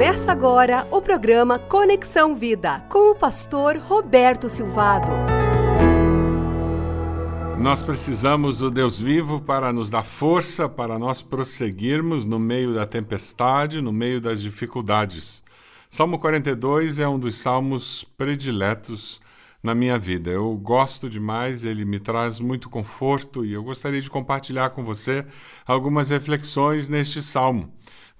Começa agora o programa Conexão Vida com o pastor Roberto Silvado. Nós precisamos do Deus vivo para nos dar força para nós prosseguirmos no meio da tempestade, no meio das dificuldades. Salmo 42 é um dos salmos prediletos na minha vida. Eu gosto demais, ele me traz muito conforto e eu gostaria de compartilhar com você algumas reflexões neste salmo.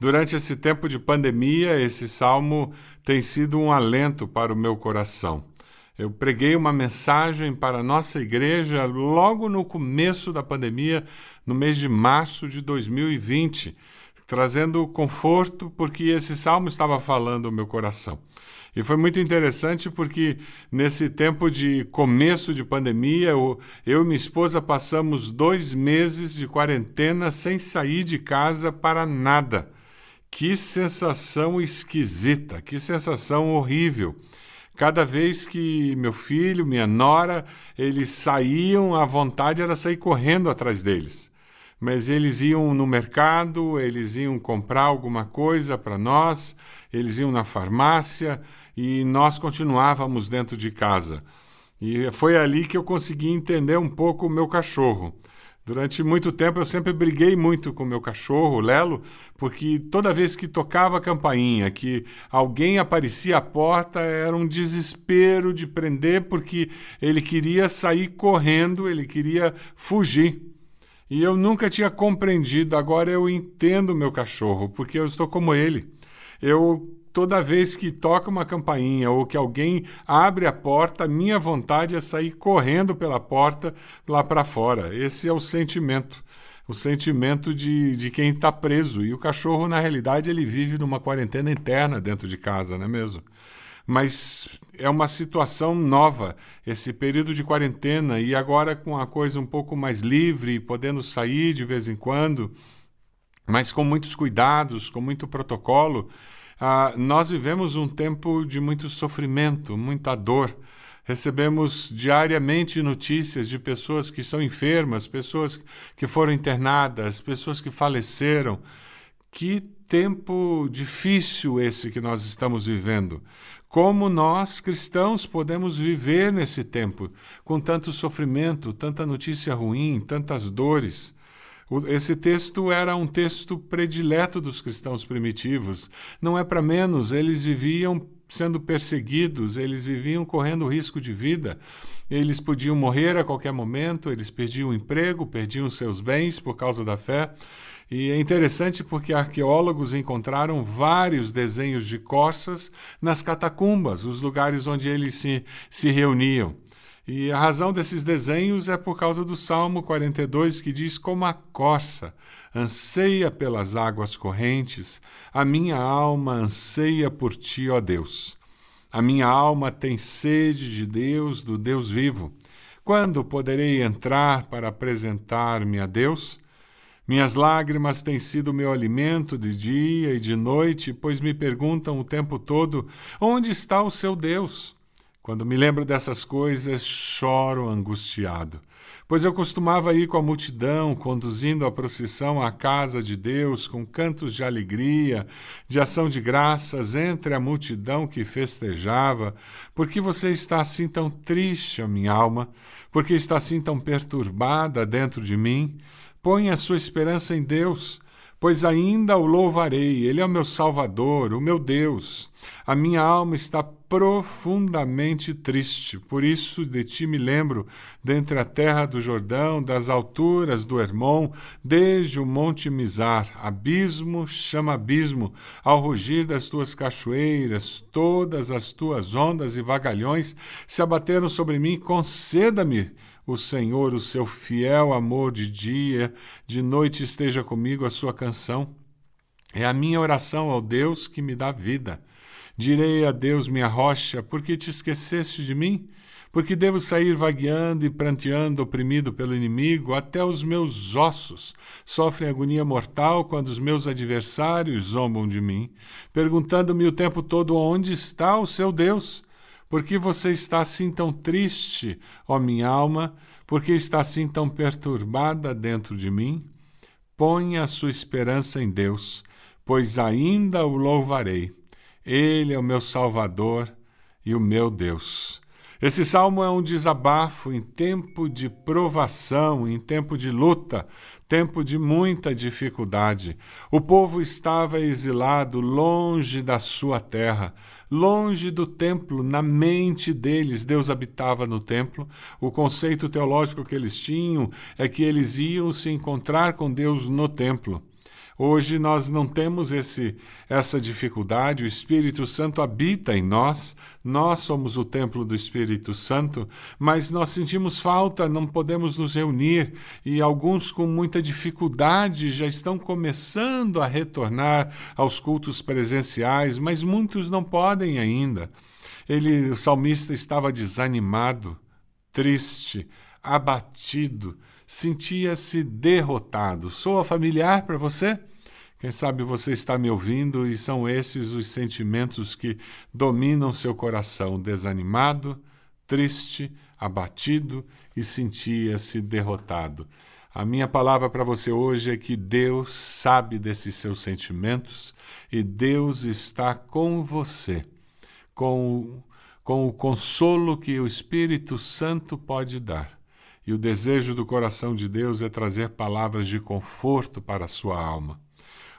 Durante esse tempo de pandemia, esse salmo tem sido um alento para o meu coração. Eu preguei uma mensagem para a nossa igreja logo no começo da pandemia, no mês de março de 2020, trazendo conforto, porque esse salmo estava falando o meu coração. E foi muito interessante porque nesse tempo de começo de pandemia, eu, eu e minha esposa passamos dois meses de quarentena sem sair de casa para nada. Que sensação esquisita, que sensação horrível. Cada vez que meu filho, minha nora, eles saíam, a vontade era sair correndo atrás deles. Mas eles iam no mercado, eles iam comprar alguma coisa para nós, eles iam na farmácia e nós continuávamos dentro de casa. E foi ali que eu consegui entender um pouco o meu cachorro. Durante muito tempo eu sempre briguei muito com meu cachorro, Lelo, porque toda vez que tocava a campainha, que alguém aparecia à porta, era um desespero de prender, porque ele queria sair correndo, ele queria fugir. E eu nunca tinha compreendido, agora eu entendo meu cachorro, porque eu estou como ele. Eu toda vez que toca uma campainha ou que alguém abre a porta, minha vontade é sair correndo pela porta lá para fora. Esse é o sentimento. O sentimento de, de quem está preso. E o cachorro, na realidade, ele vive numa quarentena interna dentro de casa, não é mesmo? Mas é uma situação nova, esse período de quarentena, e agora com a coisa um pouco mais livre, podendo sair de vez em quando, mas com muitos cuidados, com muito protocolo, ah, nós vivemos um tempo de muito sofrimento, muita dor. Recebemos diariamente notícias de pessoas que estão enfermas, pessoas que foram internadas, pessoas que faleceram. Que tempo difícil esse que nós estamos vivendo. Como nós, cristãos, podemos viver nesse tempo com tanto sofrimento, tanta notícia ruim, tantas dores? Esse texto era um texto predileto dos cristãos primitivos. Não é para menos, eles viviam sendo perseguidos, eles viviam correndo risco de vida. Eles podiam morrer a qualquer momento, eles perdiam o emprego, perdiam seus bens por causa da fé. E é interessante porque arqueólogos encontraram vários desenhos de corças nas catacumbas, os lugares onde eles se, se reuniam. E a razão desses desenhos é por causa do Salmo 42, que diz: Como a corça anseia pelas águas correntes, a minha alma anseia por ti, ó Deus. A minha alma tem sede de Deus, do Deus vivo. Quando poderei entrar para apresentar-me a Deus? Minhas lágrimas têm sido meu alimento de dia e de noite, pois me perguntam o tempo todo: onde está o seu Deus? Quando me lembro dessas coisas, choro angustiado, pois eu costumava ir com a multidão, conduzindo a procissão à casa de Deus, com cantos de alegria, de ação de graças entre a multidão que festejava. Por que você está assim tão triste, a minha alma? Por que está assim tão perturbada dentro de mim? Põe a sua esperança em Deus pois ainda o louvarei. Ele é o meu Salvador, o meu Deus. A minha alma está profundamente triste, por isso de ti me lembro, dentre a terra do Jordão, das alturas do Hermon, desde o monte Mizar, abismo chama abismo, ao rugir das tuas cachoeiras, todas as tuas ondas e vagalhões se abateram sobre mim, conceda-me o Senhor, o seu fiel amor de dia, de noite esteja comigo a sua canção. É a minha oração ao Deus que me dá vida. Direi a Deus, minha rocha, por que te esqueceste de mim? Porque devo sair vagueando e pranteando, oprimido pelo inimigo, até os meus ossos sofrem agonia mortal quando os meus adversários zombam de mim, perguntando-me o tempo todo onde está o seu Deus. Por que você está assim tão triste, ó minha alma? Por que está assim tão perturbada dentro de mim? Ponha a sua esperança em Deus, pois ainda o louvarei. Ele é o meu Salvador e o meu Deus. Esse salmo é um desabafo em tempo de provação, em tempo de luta, tempo de muita dificuldade. O povo estava exilado longe da sua terra, longe do templo, na mente deles. Deus habitava no templo. O conceito teológico que eles tinham é que eles iam se encontrar com Deus no templo. Hoje nós não temos esse, essa dificuldade, o Espírito Santo habita em nós, nós somos o templo do Espírito Santo, mas nós sentimos falta, não podemos nos reunir e alguns com muita dificuldade já estão começando a retornar aos cultos presenciais, mas muitos não podem ainda. Ele, o salmista estava desanimado, triste, abatido, sentia-se derrotado. Soa familiar para você? Quem sabe você está me ouvindo e são esses os sentimentos que dominam seu coração, desanimado, triste, abatido e sentia-se derrotado. A minha palavra para você hoje é que Deus sabe desses seus sentimentos e Deus está com você, com, com o consolo que o Espírito Santo pode dar. E o desejo do coração de Deus é trazer palavras de conforto para a sua alma.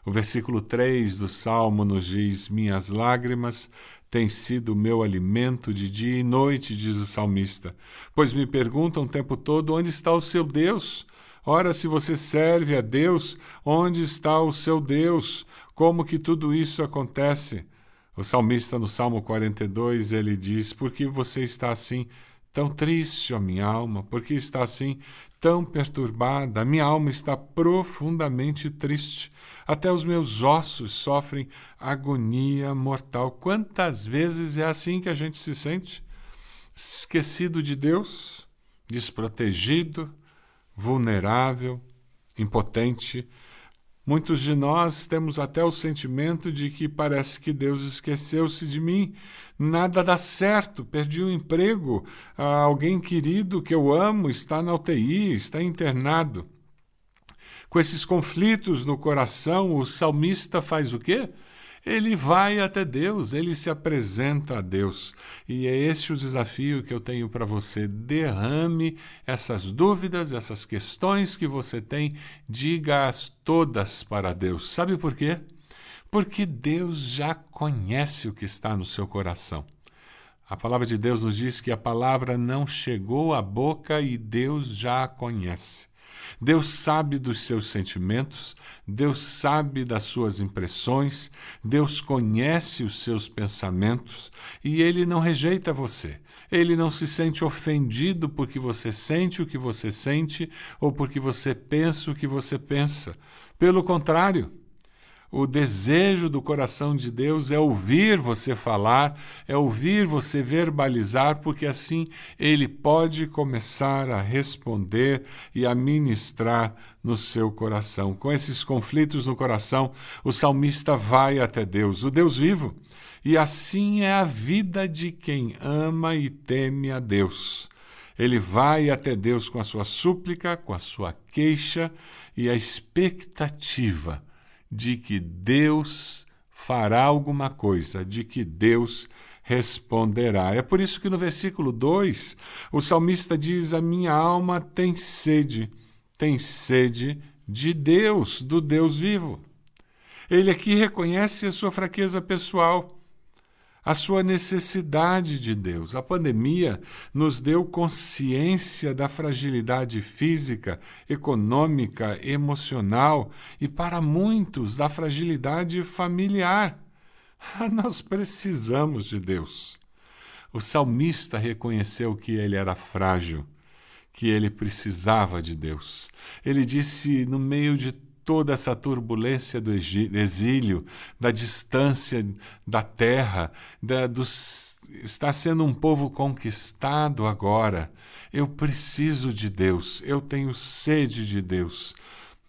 O versículo 3 do Salmo nos diz: Minhas lágrimas têm sido meu alimento de dia e noite, diz o salmista, pois me perguntam o tempo todo onde está o seu Deus. Ora, se você serve a Deus, onde está o seu Deus? Como que tudo isso acontece? O salmista no Salmo 42, ele diz: Por que você está assim tão triste, ó minha alma? Por que está assim tão perturbada? A minha alma está profundamente triste. Até os meus ossos sofrem agonia mortal. Quantas vezes é assim que a gente se sente? Esquecido de Deus, desprotegido, vulnerável, impotente. Muitos de nós temos até o sentimento de que parece que Deus esqueceu-se de mim. Nada dá certo, perdi o um emprego, alguém querido que eu amo está na UTI, está internado. Com esses conflitos no coração, o salmista faz o quê? Ele vai até Deus, ele se apresenta a Deus. E é esse o desafio que eu tenho para você. Derrame essas dúvidas, essas questões que você tem, diga-as todas para Deus. Sabe por quê? Porque Deus já conhece o que está no seu coração. A palavra de Deus nos diz que a palavra não chegou à boca e Deus já a conhece. Deus sabe dos seus sentimentos, Deus sabe das suas impressões, Deus conhece os seus pensamentos e ele não rejeita você. Ele não se sente ofendido porque você sente o que você sente ou porque você pensa o que você pensa. Pelo contrário, o desejo do coração de Deus é ouvir você falar, é ouvir você verbalizar, porque assim ele pode começar a responder e a ministrar no seu coração. Com esses conflitos no coração, o salmista vai até Deus, o Deus vivo. E assim é a vida de quem ama e teme a Deus. Ele vai até Deus com a sua súplica, com a sua queixa e a expectativa de que Deus fará alguma coisa, de que Deus responderá. É por isso que no versículo 2, o salmista diz: A minha alma tem sede, tem sede de Deus, do Deus vivo. Ele aqui reconhece a sua fraqueza pessoal a sua necessidade de Deus. A pandemia nos deu consciência da fragilidade física, econômica, emocional e, para muitos, da fragilidade familiar. Nós precisamos de Deus. O salmista reconheceu que ele era frágil, que ele precisava de Deus. Ele disse, no meio de toda essa turbulência do exílio, da distância da terra, da, está sendo um povo conquistado agora. Eu preciso de Deus, eu tenho sede de Deus.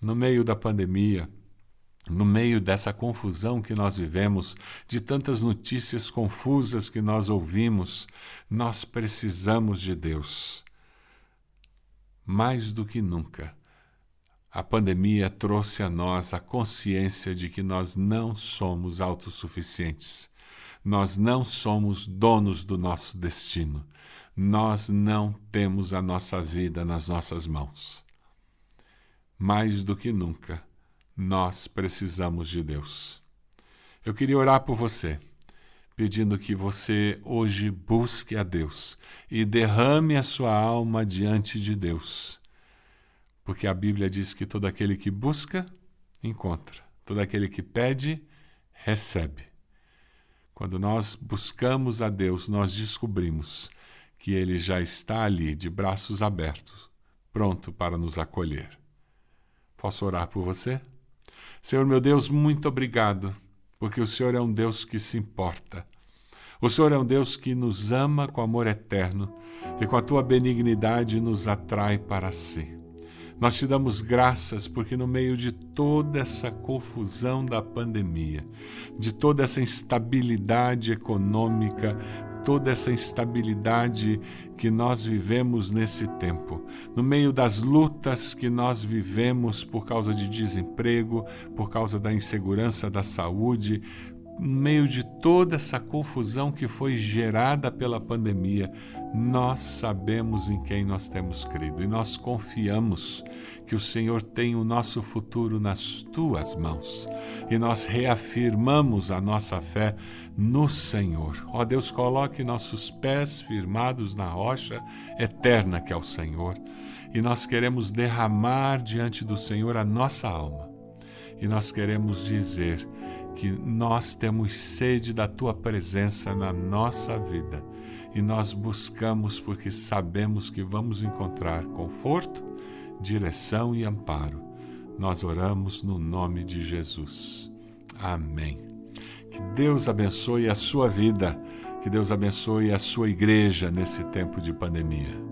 No meio da pandemia, no meio dessa confusão que nós vivemos, de tantas notícias confusas que nós ouvimos, nós precisamos de Deus. Mais do que nunca a pandemia trouxe a nós a consciência de que nós não somos autossuficientes. Nós não somos donos do nosso destino. Nós não temos a nossa vida nas nossas mãos. Mais do que nunca, nós precisamos de Deus. Eu queria orar por você, pedindo que você hoje busque a Deus e derrame a sua alma diante de Deus. Porque a Bíblia diz que todo aquele que busca, encontra. Todo aquele que pede, recebe. Quando nós buscamos a Deus, nós descobrimos que Ele já está ali, de braços abertos, pronto para nos acolher. Posso orar por você? Senhor meu Deus, muito obrigado, porque o Senhor é um Deus que se importa. O Senhor é um Deus que nos ama com amor eterno e com a tua benignidade nos atrai para si. Nós te damos graças porque, no meio de toda essa confusão da pandemia, de toda essa instabilidade econômica, toda essa instabilidade que nós vivemos nesse tempo, no meio das lutas que nós vivemos por causa de desemprego, por causa da insegurança da saúde, meio de toda essa confusão que foi gerada pela pandemia, nós sabemos em quem nós temos crido e nós confiamos que o Senhor tem o nosso futuro nas tuas mãos. E nós reafirmamos a nossa fé no Senhor. Ó Deus, coloque nossos pés firmados na rocha eterna que é o Senhor. E nós queremos derramar diante do Senhor a nossa alma. E nós queremos dizer que nós temos sede da tua presença na nossa vida e nós buscamos porque sabemos que vamos encontrar conforto, direção e amparo. Nós oramos no nome de Jesus. Amém. Que Deus abençoe a sua vida, que Deus abençoe a sua igreja nesse tempo de pandemia.